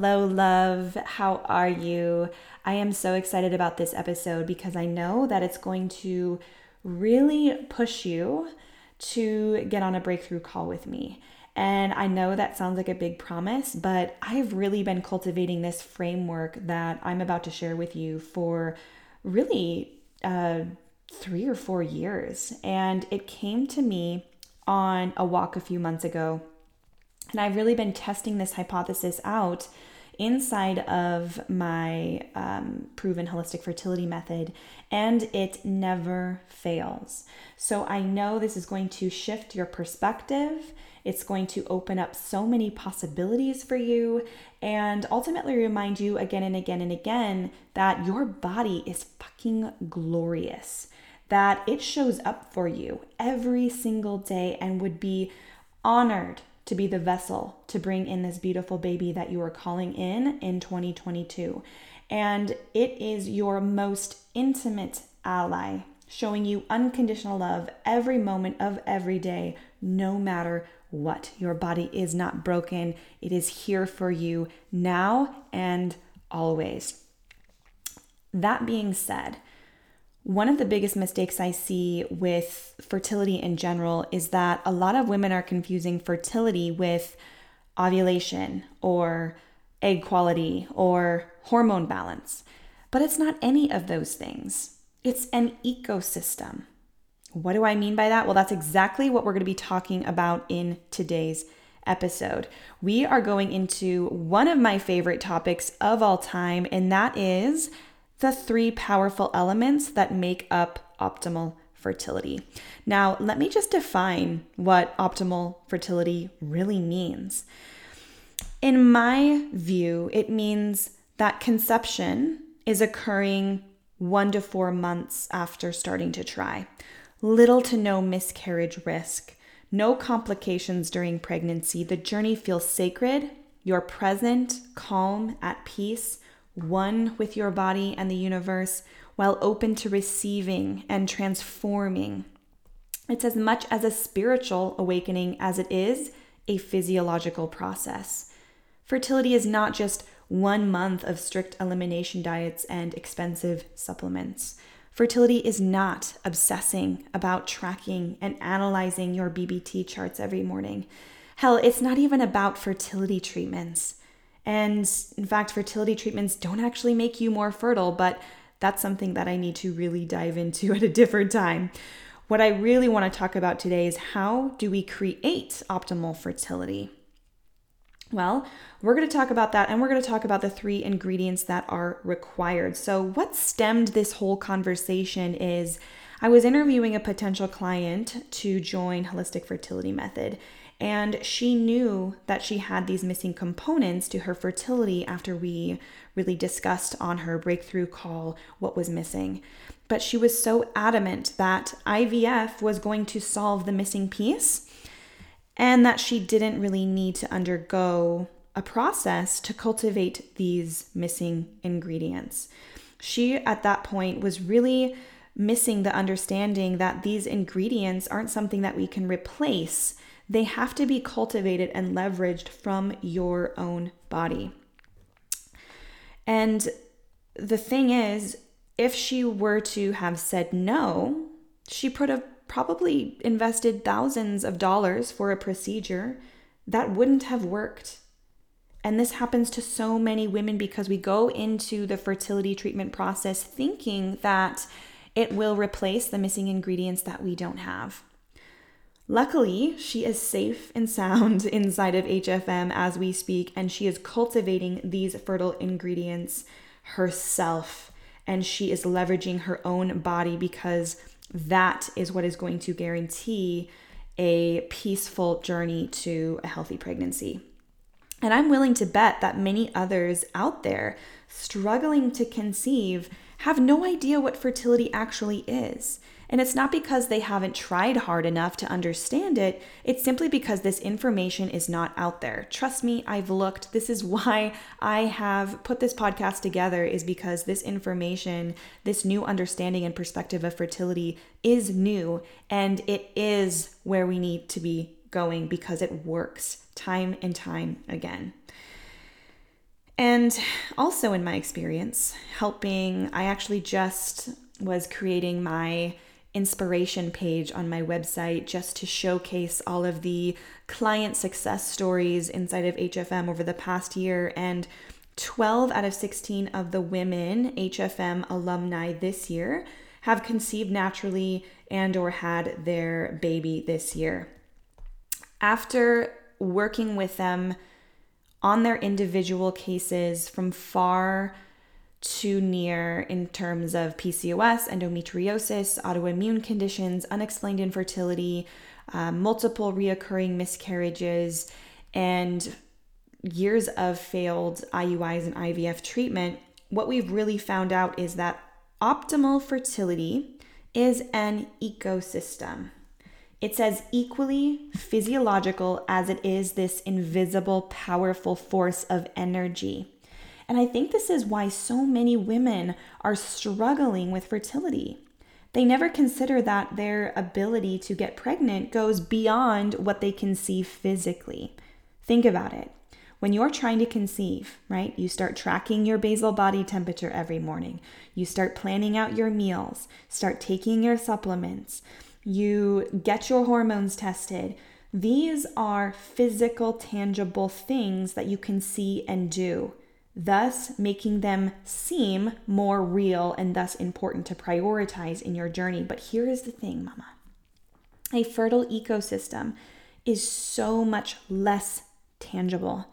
Hello, love. How are you? I am so excited about this episode because I know that it's going to really push you to get on a breakthrough call with me. And I know that sounds like a big promise, but I've really been cultivating this framework that I'm about to share with you for really uh, three or four years. And it came to me on a walk a few months ago and I've really been testing this hypothesis out inside of my um, proven holistic fertility method, and it never fails. So I know this is going to shift your perspective. It's going to open up so many possibilities for you and ultimately remind you again and again and again that your body is fucking glorious, that it shows up for you every single day and would be honored to be the vessel to bring in this beautiful baby that you are calling in in 2022. And it is your most intimate ally, showing you unconditional love every moment of every day, no matter what. Your body is not broken, it is here for you now and always. That being said, one of the biggest mistakes I see with fertility in general is that a lot of women are confusing fertility with ovulation or egg quality or hormone balance. But it's not any of those things. It's an ecosystem. What do I mean by that? Well, that's exactly what we're going to be talking about in today's episode. We are going into one of my favorite topics of all time, and that is the three powerful elements that make up optimal fertility. Now, let me just define what optimal fertility really means. In my view, it means that conception is occurring one to four months after starting to try. Little to no miscarriage risk, no complications during pregnancy. The journey feels sacred. You're present, calm, at peace one with your body and the universe, while open to receiving and transforming. It's as much as a spiritual awakening as it is a physiological process. Fertility is not just one month of strict elimination diets and expensive supplements. Fertility is not obsessing about tracking and analyzing your BBT charts every morning. Hell, it's not even about fertility treatments. And in fact, fertility treatments don't actually make you more fertile, but that's something that I need to really dive into at a different time. What I really want to talk about today is how do we create optimal fertility? Well, we're going to talk about that and we're going to talk about the three ingredients that are required. So, what stemmed this whole conversation is I was interviewing a potential client to join Holistic Fertility Method, and she knew that she had these missing components to her fertility after we really discussed on her breakthrough call what was missing. But she was so adamant that IVF was going to solve the missing piece and that she didn't really need to undergo a process to cultivate these missing ingredients. She, at that point, was really missing the understanding that these ingredients aren't something that we can replace they have to be cultivated and leveraged from your own body. And the thing is, if she were to have said no, she could have probably invested thousands of dollars for a procedure that wouldn't have worked. And this happens to so many women because we go into the fertility treatment process thinking that it will replace the missing ingredients that we don't have. Luckily, she is safe and sound inside of HFM as we speak, and she is cultivating these fertile ingredients herself. And she is leveraging her own body because that is what is going to guarantee a peaceful journey to a healthy pregnancy. And I'm willing to bet that many others out there struggling to conceive have no idea what fertility actually is. And it's not because they haven't tried hard enough to understand it, it's simply because this information is not out there. Trust me, I've looked. This is why I have put this podcast together is because this information, this new understanding and perspective of fertility is new and it is where we need to be going because it works time and time again. And also, in my experience, helping, I actually just was creating my inspiration page on my website just to showcase all of the client success stories inside of HFM over the past year. And 12 out of 16 of the women HFM alumni this year have conceived naturally and or had their baby this year. After working with them on their individual cases from far to near in terms of PCOS, endometriosis, autoimmune conditions, unexplained infertility, um, multiple reoccurring miscarriages, and years of failed IUIs and IVF treatment, what we've really found out is that optimal fertility is an ecosystem. It's as equally physiological as it is this invisible, powerful force of energy. And I think this is why so many women are struggling with fertility. They never consider that their ability to get pregnant goes beyond what they can see physically. Think about it. When you're trying to conceive, right, you start tracking your basal body temperature every morning. You start planning out your meals, start taking your supplements, you get your hormones tested. These are physical, tangible things that you can see and do, thus making them seem more real and thus important to prioritize in your journey. But here is the thing, mama a fertile ecosystem is so much less tangible.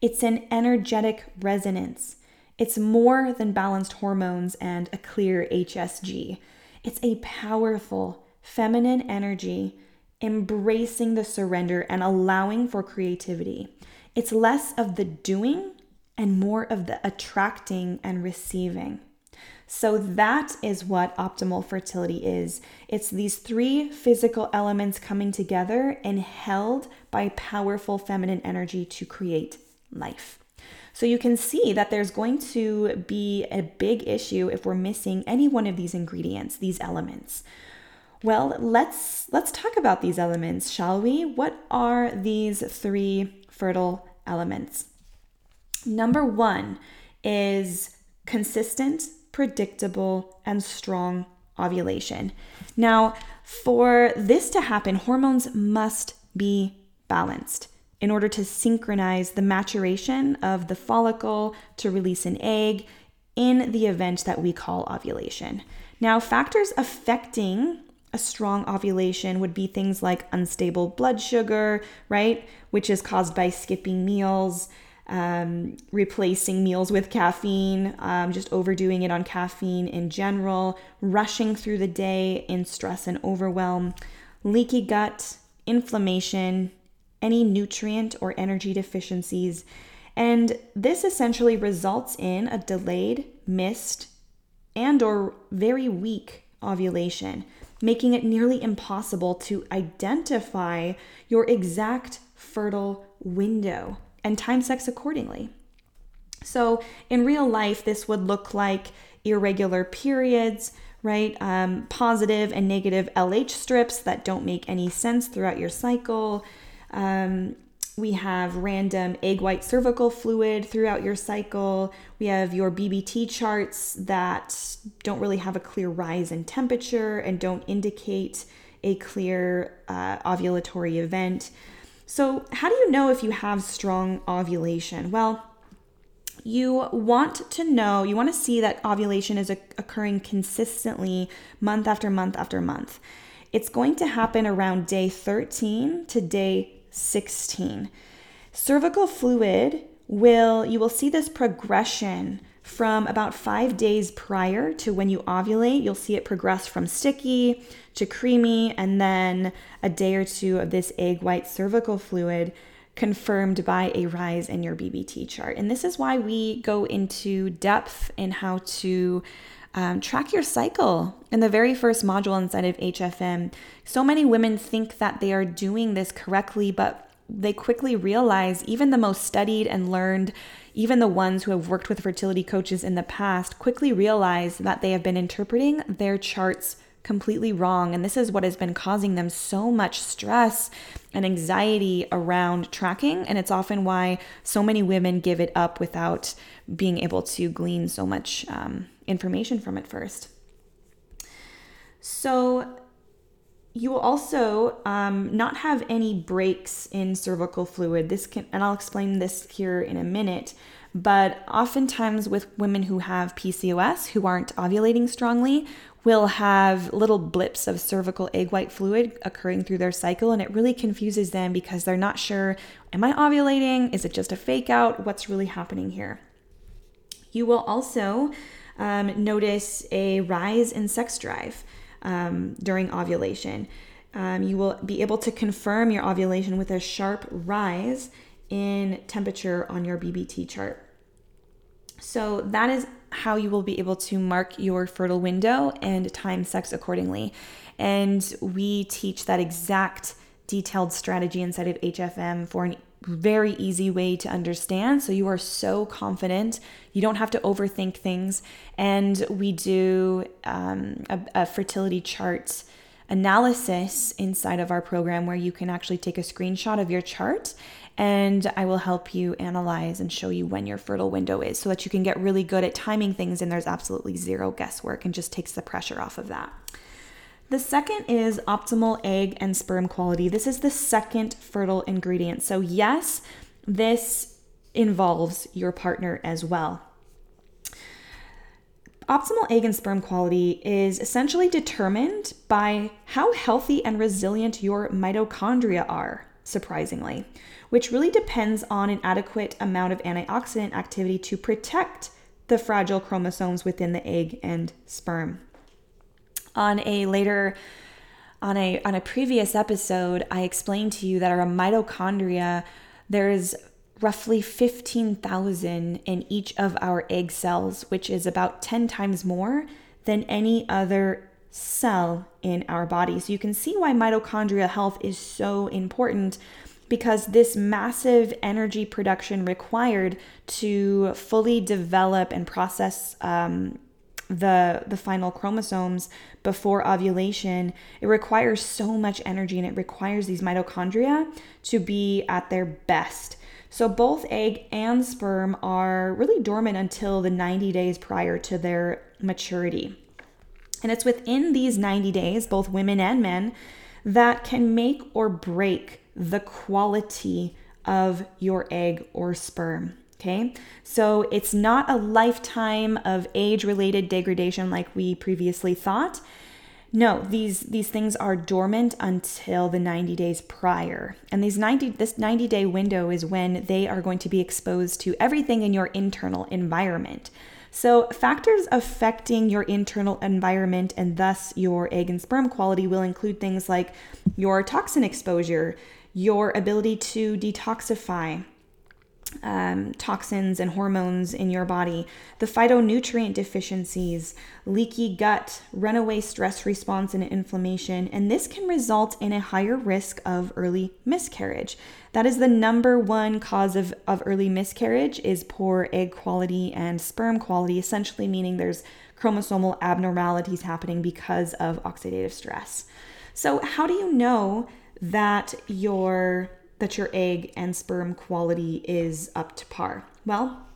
It's an energetic resonance. It's more than balanced hormones and a clear HSG. It's a powerful feminine energy embracing the surrender and allowing for creativity. It's less of the doing and more of the attracting and receiving. So, that is what optimal fertility is. It's these three physical elements coming together and held by powerful feminine energy to create life. So you can see that there's going to be a big issue if we're missing any one of these ingredients, these elements. Well, let's let's talk about these elements, shall we? What are these three fertile elements? Number 1 is consistent, predictable, and strong ovulation. Now, for this to happen, hormones must be balanced in order to synchronize the maturation of the follicle to release an egg in the event that we call ovulation. Now, factors affecting a strong ovulation would be things like unstable blood sugar, right? Which is caused by skipping meals, um, replacing meals with caffeine, um, just overdoing it on caffeine in general, rushing through the day in stress and overwhelm, leaky gut, inflammation, any nutrient or energy deficiencies. And this essentially results in a delayed, missed, and or very weak ovulation, making it nearly impossible to identify your exact fertile window and time sex accordingly. So, in real life, this would look like irregular periods, right? Um, positive and negative LH strips that don't make any sense throughout your cycle, um, we have random egg white cervical fluid throughout your cycle. We have your BBT charts that don't really have a clear rise in temperature and don't indicate a clear uh, ovulatory event. So, how do you know if you have strong ovulation? Well, you want to know, you want to see that ovulation is occurring consistently month after month after month. It's going to happen around day 13 to day 16. Cervical fluid will, you will see this progression from about five days prior to when you ovulate. You'll see it progress from sticky to creamy, and then a day or two of this egg white cervical fluid confirmed by a rise in your BBT chart. And this is why we go into depth in how to um, track your cycle in the very first module inside of HFM. So many women think that they are doing this correctly, but they quickly realize, even the most studied and learned, even the ones who have worked with fertility coaches in the past, quickly realize that they have been interpreting their charts completely wrong. And this is what has been causing them so much stress and anxiety around tracking. And it's often why so many women give it up without being able to glean so much um, information from it first. So, you will also um, not have any breaks in cervical fluid. This can, and I'll explain this here in a minute. But oftentimes, with women who have PCOS who aren't ovulating strongly, will have little blips of cervical egg white fluid occurring through their cycle, and it really confuses them because they're not sure Am I ovulating? Is it just a fake out? What's really happening here? You will also um, notice a rise in sex drive um, during ovulation. Um, you will be able to confirm your ovulation with a sharp rise in temperature on your BBT chart. So, that is how you will be able to mark your fertile window and time sex accordingly. And we teach that exact detailed strategy inside of HFM for a very easy way to understand. So you are so confident. You don't have to overthink things. And we do um, a, a fertility chart analysis inside of our program where you can actually take a screenshot of your chart and I will help you analyze and show you when your fertile window is so that you can get really good at timing things and there's absolutely zero guesswork and just takes the pressure off of that. The second is optimal egg and sperm quality. This is the second fertile ingredient. So, yes, this involves your partner as well. Optimal egg and sperm quality is essentially determined by how healthy and resilient your mitochondria are, surprisingly which really depends on an adequate amount of antioxidant activity to protect the fragile chromosomes within the egg and sperm. On a later on a on a previous episode, I explained to you that our mitochondria there's roughly 15,000 in each of our egg cells, which is about 10 times more than any other cell in our body. So you can see why mitochondrial health is so important because this massive energy production required to fully develop and process um, the the final chromosomes before ovulation it requires so much energy and it requires these mitochondria to be at their best so both egg and sperm are really dormant until the 90 days prior to their maturity and it's within these 90 days both women and men that can make or break the quality of your egg or sperm. Okay, so it's not a lifetime of age related degradation like we previously thought. No, these these things are dormant until the 90 days prior. And these 90 this 90 day window is when they are going to be exposed to everything in your internal environment. So, factors affecting your internal environment and thus your egg and sperm quality will include things like your toxin exposure, your ability to detoxify um, toxins and hormones in your body, the phytonutrient deficiencies, leaky gut, runaway stress response, and inflammation. And this can result in a higher risk of early miscarriage. That is the number one cause of, of early miscarriage is poor egg quality and sperm quality, essentially meaning there's chromosomal abnormalities happening because of oxidative stress. So, how do you know that your that your egg and sperm quality is up to par? Well,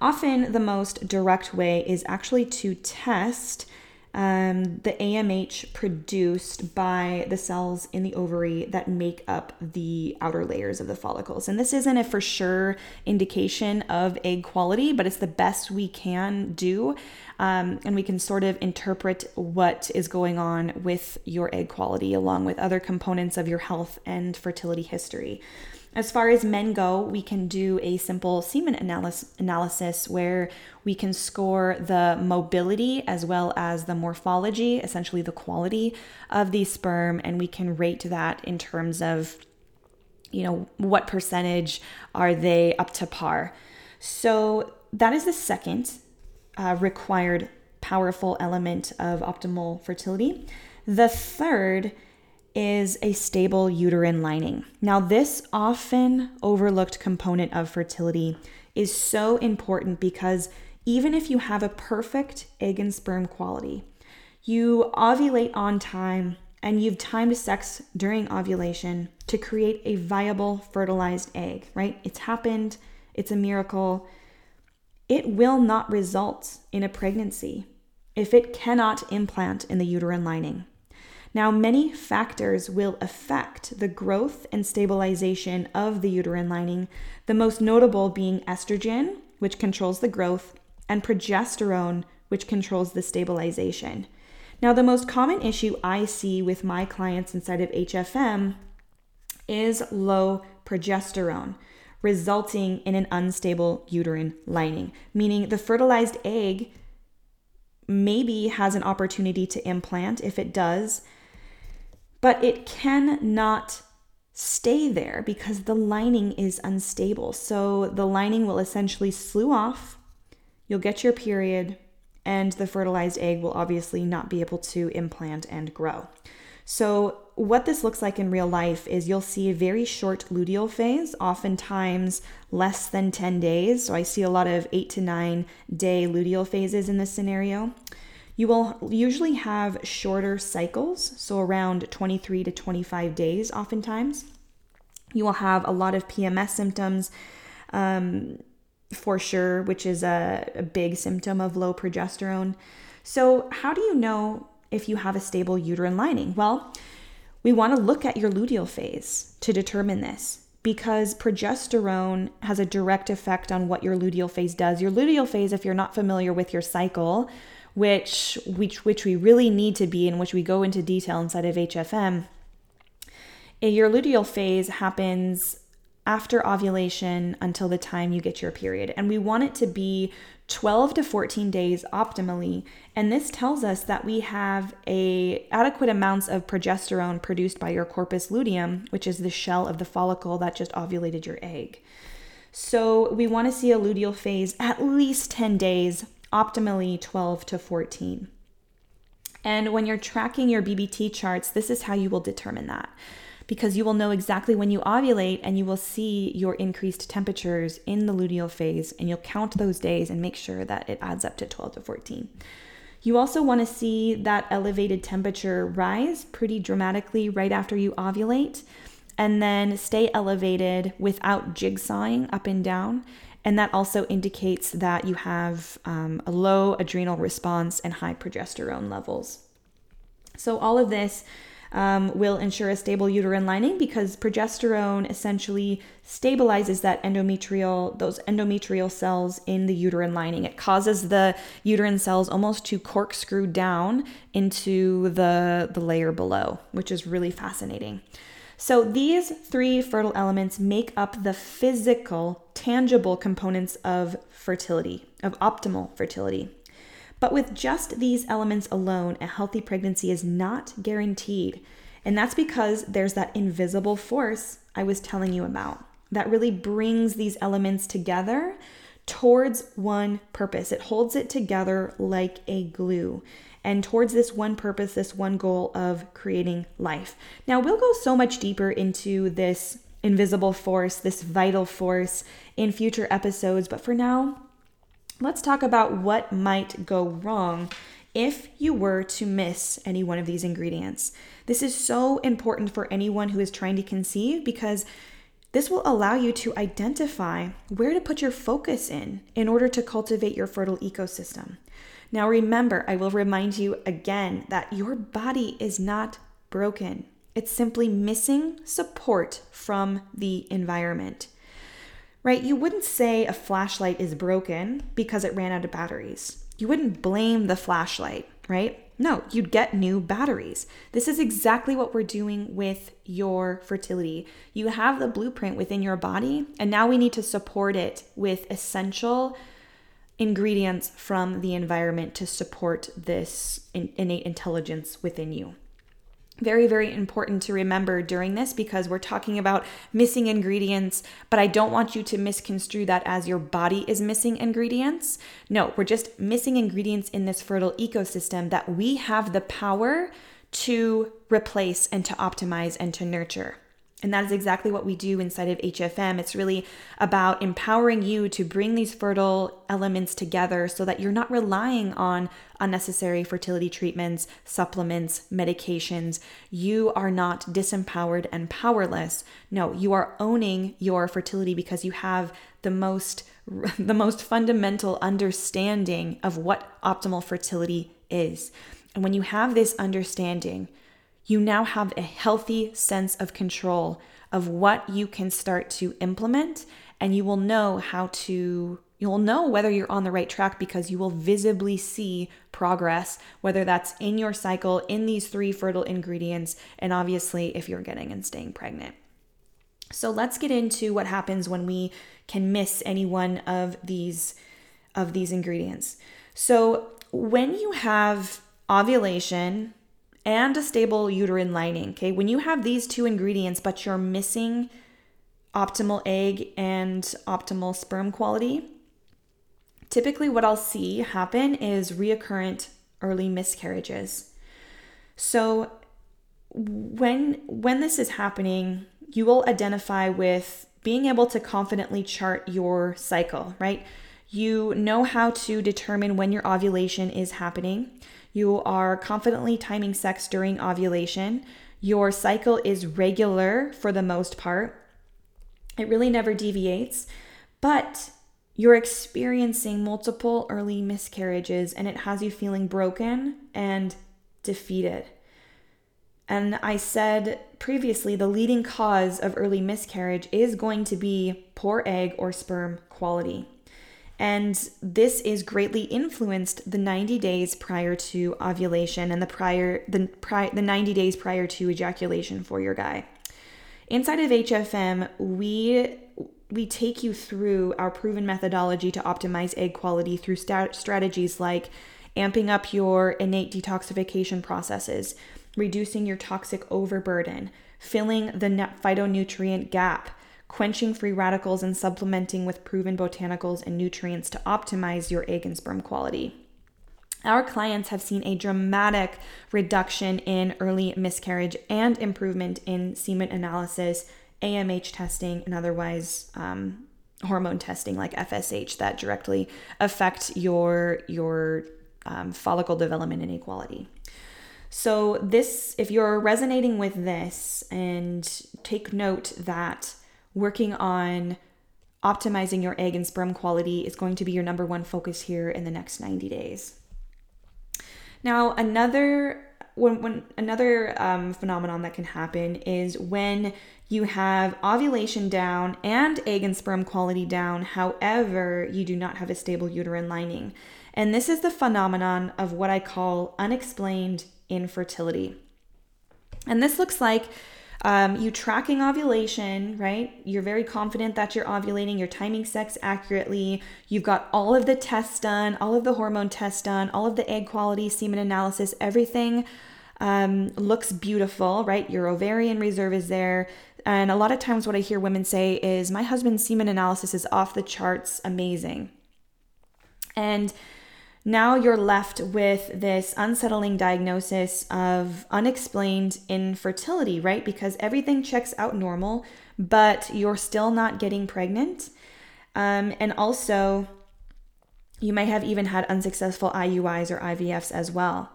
often the most direct way is actually to test um, the AMH produced by the cells in the ovary that make up the outer layers of the follicles. And this isn't a for sure indication of egg quality, but it's the best we can do. Um, and we can sort of interpret what is going on with your egg quality along with other components of your health and fertility history. As far as men go, we can do a simple semen analysis, analysis where we can score the mobility as well as the morphology, essentially the quality of the sperm, and we can rate that in terms of, you know, what percentage are they up to par. So that is the second uh, required powerful element of optimal fertility. The third is a stable uterine lining. Now, this often overlooked component of fertility is so important because even if you have a perfect egg and sperm quality, You ovulate on time and you've timed sex during ovulation to create a viable fertilized egg, right? It's happened, it's a miracle. It will not result in a pregnancy if it cannot implant in the uterine lining. Now, many factors will affect the growth and stabilization of the uterine lining, the most notable being estrogen, which controls the growth, and progesterone, which controls the stabilization. Now, the most common issue I see with my clients inside of HFM is low progesterone, resulting in an unstable uterine lining, meaning the fertilized egg maybe has an opportunity to implant if it does, but it cannot stay there because the lining is unstable. So the lining will essentially slew off. You'll get your period, and the fertilized egg will obviously not be able to implant and grow. So, what this looks like in real life is you'll see a very short luteal phase, oftentimes less than 10 days. So, I see a lot of eight to nine day luteal phases in this scenario. You will usually have shorter cycles, so around 23 to 25 days, oftentimes. You will have a lot of PMS symptoms um, for sure, which is a, a big symptom of low progesterone. So, how do you know if you have a stable uterine lining? Well, we want to look at your luteal phase to determine this because progesterone has a direct effect on what your luteal phase does. Your luteal phase, if you're not familiar with your cycle, which which which we really need to be and which we go into detail inside of HFM. Your luteal phase happens after ovulation until the time you get your period. And we want it to be 12 to 14 days optimally. And this tells us that we have a adequate amounts of progesterone produced by your corpus luteum, which is the shell of the follicle that just ovulated your egg. So we want to see a luteal phase at least 10 days optimally 12 to 14. And when you're tracking your BBT charts, this is how you will determine that because you will know exactly when you ovulate and you will see your increased temperatures in the luteal phase and you'll count those days and make sure that it adds up to 12 to 14. You also want to see that elevated temperature rise pretty dramatically right after you ovulate and then stay elevated without jigsawing up and down and that also indicates that you have um, a low adrenal response and high progesterone levels. So, all of this um, will ensure a stable uterine lining because progesterone essentially stabilizes that endometrial those endometrial cells in the uterine lining it causes the uterine cells almost to corkscrew down into the the layer below which is really fascinating so these three fertile elements make up the physical, tangible components of fertility, of optimal fertility. But with just these elements alone, a healthy pregnancy is not guaranteed. And that's because there's that invisible force I was telling you about that really brings these elements together towards one purpose. It holds it together like a glue and towards this one purpose, this one goal of creating life. Now, we'll go so much deeper into this invisible force, this vital force in future episodes, but for now, let's talk about what might go wrong if you were to miss any one of these ingredients. This is so important for anyone who is trying to conceive because this will allow you to identify where to put your focus in in order to cultivate your fertile ecosystem. Now, remember, I will remind you again that your body is not broken, it's simply missing support from the environment. Right? You wouldn't say a flashlight is broken because it ran out of batteries. You wouldn't blame the flashlight, right? No, you'd get new batteries. This is exactly what we're doing with your fertility. You have the blueprint within your body, and now we need to support it with essential ingredients from the environment to support this innate intelligence within you. Very, very important to remember during this because we're talking about missing ingredients, but I don't want you to misconstrue that as your body is missing ingredients. No, we're just missing ingredients in this fertile ecosystem that we have the power to replace and to optimize and to nurture. And that is exactly what we do inside of HFM. It's really about empowering you to bring these fertile elements together so that you're not relying on unnecessary fertility treatments, supplements, medications. You are not disempowered and powerless. No, you are owning your fertility because you have the most the most fundamental understanding of what optimal fertility is. And when you have this understanding, you now have a healthy sense of control of what you can start to implement, and you will know how to. You'll know whether you're on the right track because you will visibly see progress, whether that's in your cycle, in these three fertile ingredients, and obviously if you're getting and staying pregnant. So let's get into what happens when we can miss any one of these of these ingredients. So when you have ovulation, and a stable uterine lining. Okay, when you have these two ingredients, but you're missing optimal egg and optimal sperm quality, typically what I'll see happen is reoccurrent early miscarriages. So when when this is happening, you will identify with being able to confidently chart your cycle, right? You know how to determine when your ovulation is happening. You are confidently timing sex during ovulation. Your cycle is regular for the most part. It really never deviates, but you're experiencing multiple early miscarriages and it has you feeling broken and defeated. And I said previously the leading cause of early miscarriage is going to be poor egg or sperm quality. And this is greatly influenced the 90 days prior to ovulation and the prior the the 90 days prior to ejaculation for your guy. Inside of HFM, we we take you through our proven methodology to optimize egg quality through st- strategies like amping up your innate detoxification processes, reducing your toxic overburden, filling the phytonutrient gap, quenching free radicals and supplementing with proven botanicals and nutrients to optimize your egg and sperm quality. Our clients have seen a dramatic reduction in early miscarriage and improvement in semen analysis, AMH testing, and otherwise um, hormone testing like FSH that directly affect your your um, follicle development inequality. So this, if you're resonating with this, and take note that working on optimizing your egg and sperm quality is going to be your number one focus here in the next 90 days. Now, another when, when another um, phenomenon that can happen is when you have ovulation down and egg and sperm quality down, however, you do not have a stable uterine lining. And this is the phenomenon of what I call unexplained infertility. And this looks like um, you tracking ovulation, right? You're very confident that you're ovulating, you're timing sex accurately, you've got all of the tests done, all of the hormone tests done, all of the egg quality, semen analysis, everything um, looks beautiful, right? Your ovarian reserve is there. And a lot of times, what I hear women say is, My husband's semen analysis is off the charts, amazing. And now you're left with this unsettling diagnosis of unexplained infertility, right? Because everything checks out normal, but you're still not getting pregnant. Um, and also, you may have even had unsuccessful IUIs or IVFs as well.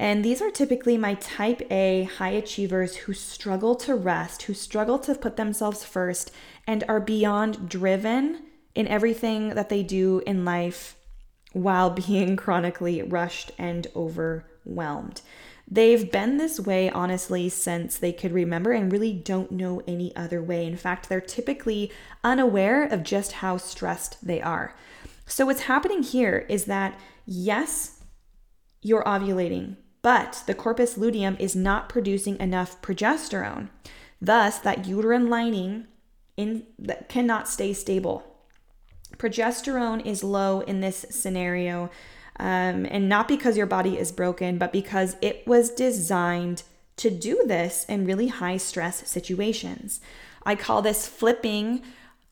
And these are typically my type A high achievers who struggle to rest, who struggle to put themselves first, and are beyond driven in everything that they do in life while being chronically rushed and overwhelmed. They've been this way, honestly, since they could remember and really don't know any other way. In fact, they're typically unaware of just how stressed they are. So, what's happening here is that yes, you're ovulating, but the corpus luteum is not producing enough progesterone. Thus, that uterine lining in, that cannot stay stable. Progesterone is low in this scenario, um, and not because your body is broken, but because it was designed to do this in really high stress situations. I call this flipping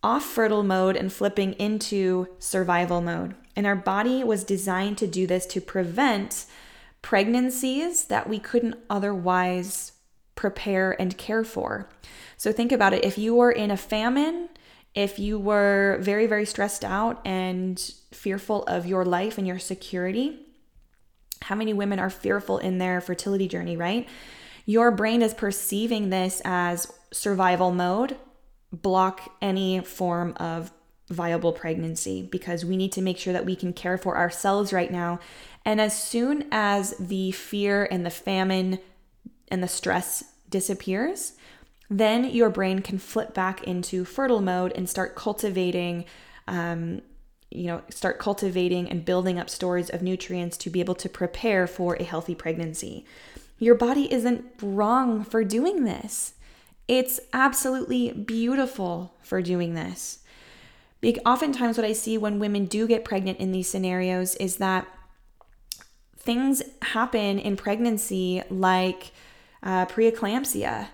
off fertile mode and flipping into survival mode. And our body was designed to do this to prevent pregnancies that we couldn't otherwise prepare and care for. So think about it. If you were in a famine, if you were very, very stressed out and fearful of your life and your security, how many women are fearful in their fertility journey, right? Your brain is perceiving this as survival mode, block any form of viable pregnancy because we need to make sure that we can care for ourselves right now. And as soon as the fear and the famine and the stress disappears, then your brain can flip back into fertile mode and start cultivating um, you know start cultivating and building up stores of nutrients to be able to prepare for a healthy pregnancy. Your body isn't wrong for doing this. It's absolutely beautiful for doing this. Oftentimes what i see when women do get pregnant in these scenarios is that things happen in pregnancy like uh, preeclampsia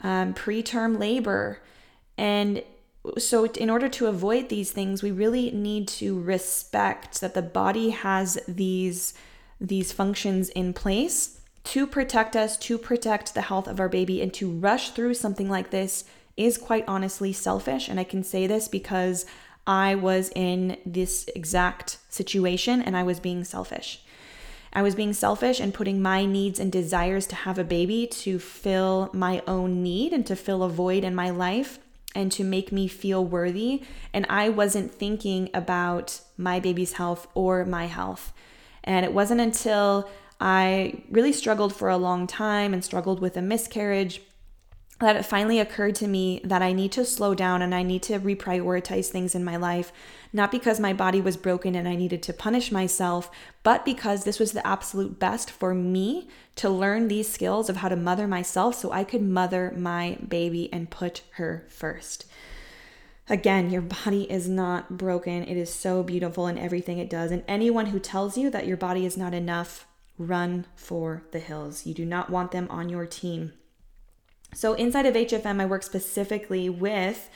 um, preterm labor. And so, in order to avoid these things, we really need to respect that the body has these, these functions in place to protect us, to protect the health of our baby, and to rush through something like this is quite honestly selfish. And I can say this because I was in this exact situation and I was being selfish. I was being selfish and putting my needs and desires to have a baby to fill my own need and to fill a void in my life and to make me feel worthy. And I wasn't thinking about my baby's health or my health. And it wasn't until I really struggled for a long time and struggled with a miscarriage that it finally occurred to me that I need to slow down and I need to reprioritize things in my life, not because my body was broken and I needed to punish myself, but because this was the absolute best for me to learn these skills of how to mother myself so I could mother my baby and put her first. Again, your body is not broken. It is so beautiful in everything it does. And anyone who tells you that your body is not enough, run for the hills. You do not want them on your team. So, inside of HFM, I work specifically with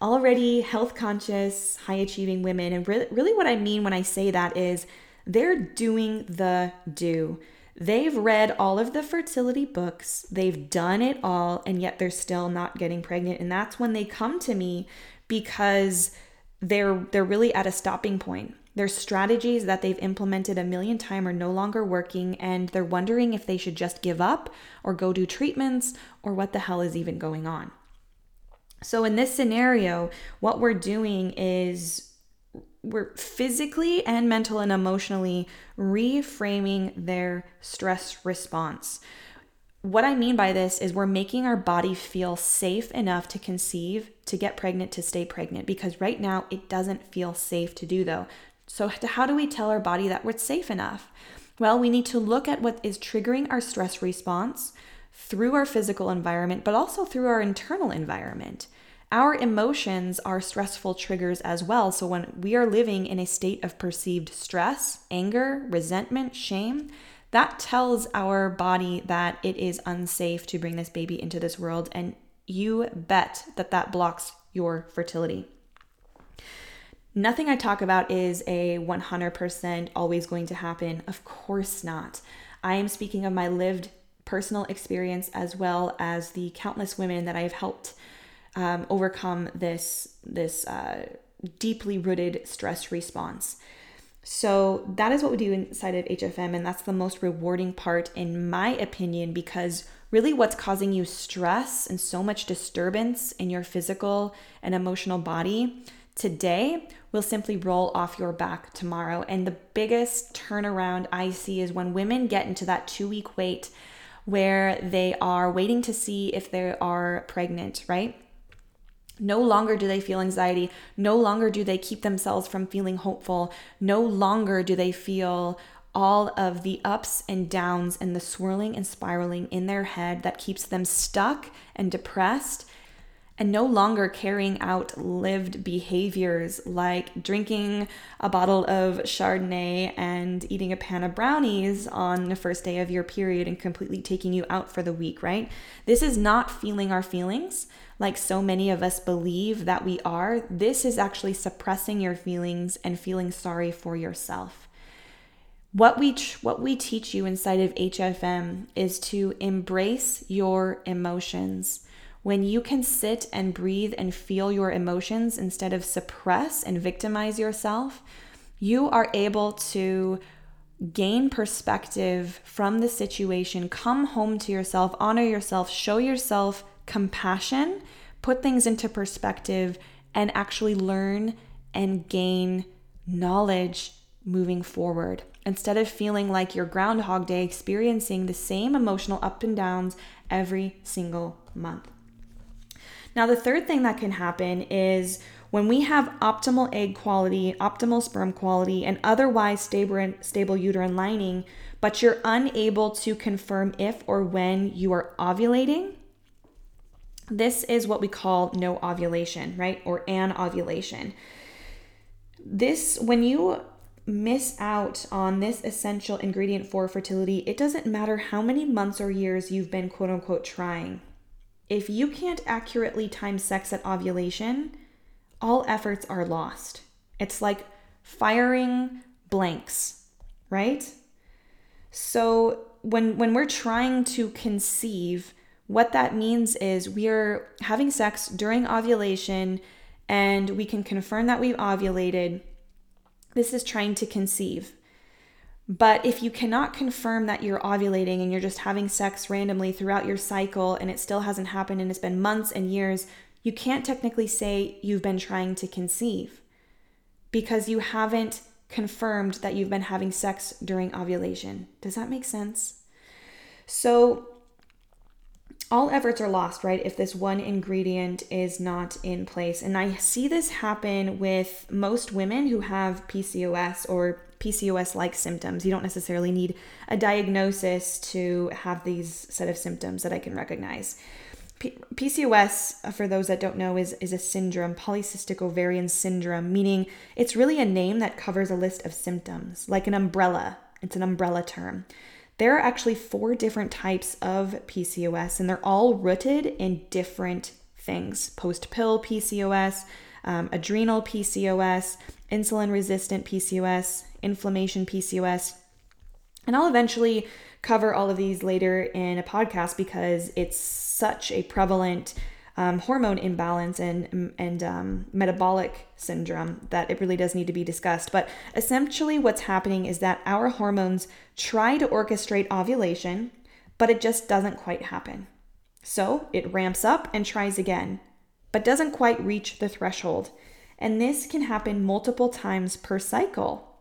already health conscious, high achieving women. And really, really, what I mean when I say that is they're doing the do. They've read all of the fertility books, they've done it all, and yet they're still not getting pregnant. And that's when they come to me because they're they're really at a stopping point. Their strategies that they've implemented a million times are no longer working, and they're wondering if they should just give up or go do treatments or what the hell is even going on. So, in this scenario, what we're doing is we're physically and mental and emotionally reframing their stress response. What I mean by this is we're making our body feel safe enough to conceive, to get pregnant, to stay pregnant, because right now it doesn't feel safe to do though. So, how do we tell our body that we're safe enough? Well, we need to look at what is triggering our stress response through our physical environment, but also through our internal environment. Our emotions are stressful triggers as well. So, when we are living in a state of perceived stress, anger, resentment, shame, that tells our body that it is unsafe to bring this baby into this world. And you bet that that blocks your fertility. Nothing I talk about is a 100% always going to happen. Of course not. I am speaking of my lived personal experience as well as the countless women that I have helped um, overcome this this uh, deeply rooted stress response. So that is what we do inside of HFM, and that's the most rewarding part, in my opinion, because really what's causing you stress and so much disturbance in your physical and emotional body today will simply roll off your back tomorrow. And the biggest turnaround I see is when women get into that two week wait where they are waiting to see if they are pregnant, right? No longer do they feel anxiety. No longer do they keep themselves from feeling hopeful. No longer do they feel all of the ups and downs and the swirling and spiraling in their head that keeps them stuck and depressed and no longer carrying out lived behaviors like drinking a bottle of Chardonnay and eating a pan of brownies on the first day of your period and completely taking you out for the week, right? This is not feeling our feelings like so many of us believe that we are. This is actually suppressing your feelings and feeling sorry for yourself. What we tr- what we teach you inside of HFM is to embrace your emotions. When you can sit and breathe and feel your emotions instead of suppress and victimize yourself, you are able to gain perspective from the situation, come home to yourself, honor yourself, show yourself compassion, put things into perspective, and actually learn and gain knowledge moving forward. Instead of feeling like your Groundhog Day experiencing the same emotional up and downs every single month. Now, the third thing that can happen is when we have optimal egg quality, optimal sperm quality, and otherwise stable, uterine lining, but you're unable to confirm if or when you are ovulating, this is what we call no ovulation, right? Or anovulation. This, when you miss out on this essential ingredient for fertility, it doesn't matter how many months or years you've been quote unquote trying. If you can't accurately time sex at ovulation, all efforts are lost. It's like firing blanks, right? So when when we're trying to conceive, what that means is we are having sex during ovulation and we can confirm that we've ovulated. This is trying to conceive. But if you cannot confirm that you're ovulating and you're just having sex randomly throughout your cycle and it still hasn't happened and it's been months and years, you can't technically say you've been trying to conceive because you haven't confirmed that you've been having sex during ovulation. Does that make sense? So, all efforts are lost, right? If this one ingredient is not in place. And I see this happen with most women who have PCOS or PCOS like symptoms. You don't necessarily need a diagnosis to have these set of symptoms that I can recognize. P- PCOS, uh, for those that don't know, is, is a syndrome, polycystic ovarian syndrome, meaning it's really a name that covers a list of symptoms, like an umbrella. It's an umbrella term. There are actually four different types of PCOS, and they're all rooted in different things post pill PCOS, um, adrenal PCOS, insulin resistant PCOS, inflammation PCOS. And I'll eventually cover all of these later in a podcast because it's such a prevalent um, hormone imbalance and and um, metabolic syndrome that it really does need to be discussed. But essentially, what's happening is that our hormones try to orchestrate ovulation, but it just doesn't quite happen. So it ramps up and tries again, but doesn't quite reach the threshold. And this can happen multiple times per cycle.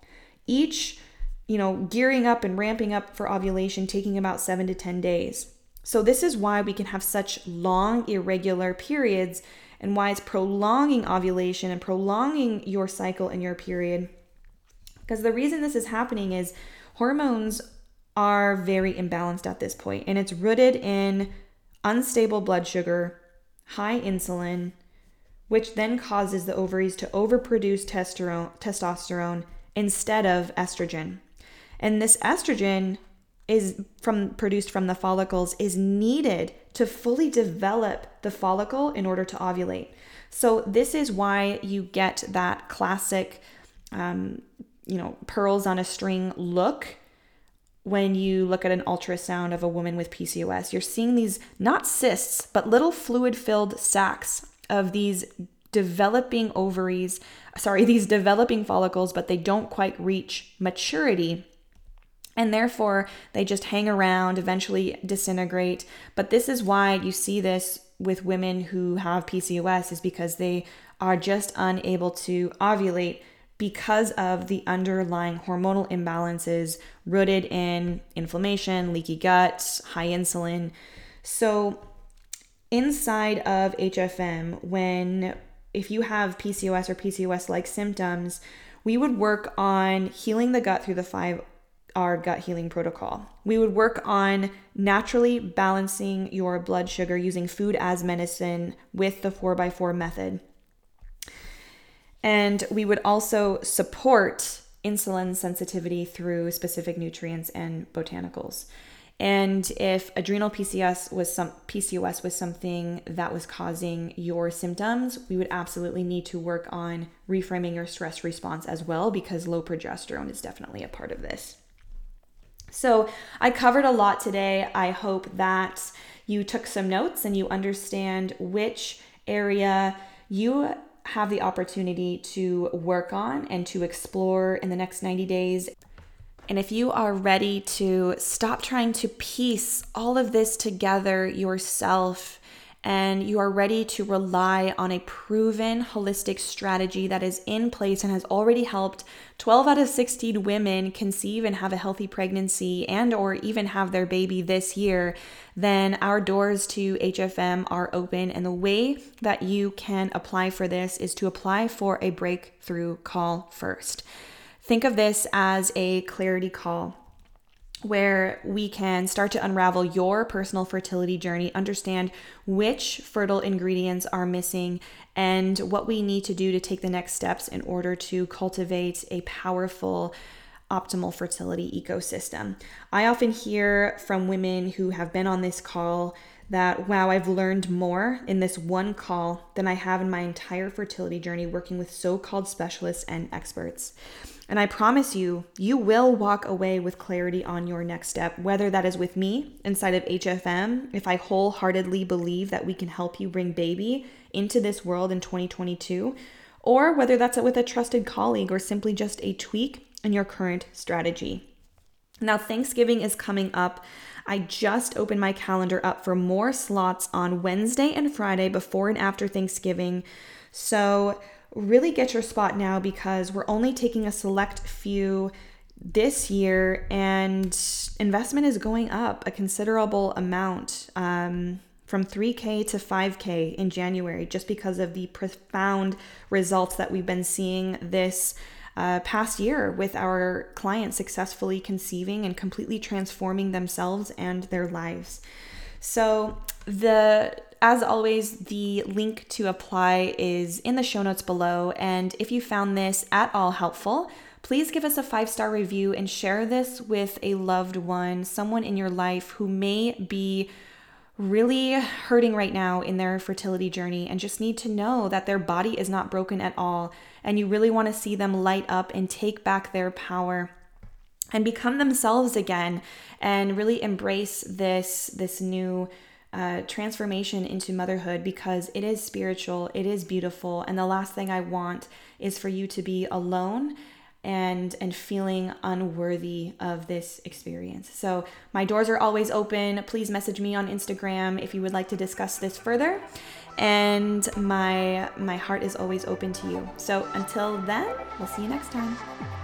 Each you know, gearing up and ramping up for ovulation taking about seven to 10 days. So, this is why we can have such long, irregular periods and why it's prolonging ovulation and prolonging your cycle and your period. Because the reason this is happening is hormones are very imbalanced at this point, and it's rooted in unstable blood sugar, high insulin, which then causes the ovaries to overproduce testosterone instead of estrogen. And this estrogen is from produced from the follicles is needed to fully develop the follicle in order to ovulate. So this is why you get that classic um, you know, pearls on a string look when you look at an ultrasound of a woman with PCOS. You're seeing these not cysts, but little fluid filled sacs of these developing ovaries, sorry, these developing follicles, but they don't quite reach maturity and therefore they just hang around, eventually disintegrate. But this is why you see this with women who have PCOS, is because they are just unable to ovulate because of the underlying hormonal imbalances rooted in inflammation, leaky gut, high insulin. So, inside of HFM, when if you have PCOS or PCOS like symptoms, we would work on healing the gut through the five R gut healing protocol. We would work on naturally balancing your blood sugar using food as medicine with the 4x4 method. And we would also support insulin sensitivity through specific nutrients and botanicals. And if adrenal PCOS was some PCOS was something that was causing your symptoms, we would absolutely need to work on reframing your stress response as well because low progesterone is definitely a part of this. So, I covered a lot today. I hope that you took some notes and you understand which area you have the opportunity to work on and to explore in the next 90 days. And if you are ready to stop trying to piece all of this together yourself and you are ready to rely on a proven holistic strategy that is in place and has already helped 12 out of 16 women conceive and have a healthy pregnancy and or even have their baby this year then our doors to HFM are open. And the way that you can apply for this is to apply for a breakthrough call first think of this as a clarity call where we can start to unravel your personal fertility journey, understand which fertile ingredients are missing, and what we need to do to take the next steps in order to cultivate a powerful, optimal fertility ecosystem. I often hear from women who have been on this call that, wow, I've learned more in this one call than I have in my entire fertility journey working with so called specialists and experts. And I promise you, you will walk away with clarity on your next step, whether that is with me inside of HFM, if I wholeheartedly believe that we can help you bring baby into this world in 2022, or whether that's with a trusted colleague or simply just a tweak in your current strategy. Now, Thanksgiving is coming up. I just opened my calendar up for more slots on Wednesday and Friday before and after Thanksgiving. So, really get your spot now because we're only taking a select few this year and investment is going up a considerable amount um, from 3k to 5k in january just because of the profound results that we've been seeing this uh, past year with our clients successfully conceiving and completely transforming themselves and their lives. So the as always, the link to apply is in the show notes below. And if you found this at all helpful, please give us a five star review and share this with a loved one, someone in your life who may be really hurting right now in their fertility journey and just need to know that their body is not broken at all. And you really want to see them light up and take back their power and become themselves again and really embrace this this new uh, transformation into motherhood because it is spiritual, it is beautiful, and the last thing I want is for you to be alone and and feeling unworthy of this experience. So my doors are always open. Please message me on Instagram if you would like to discuss this further. And my my heart is always open to you. So until then, we'll see you next time.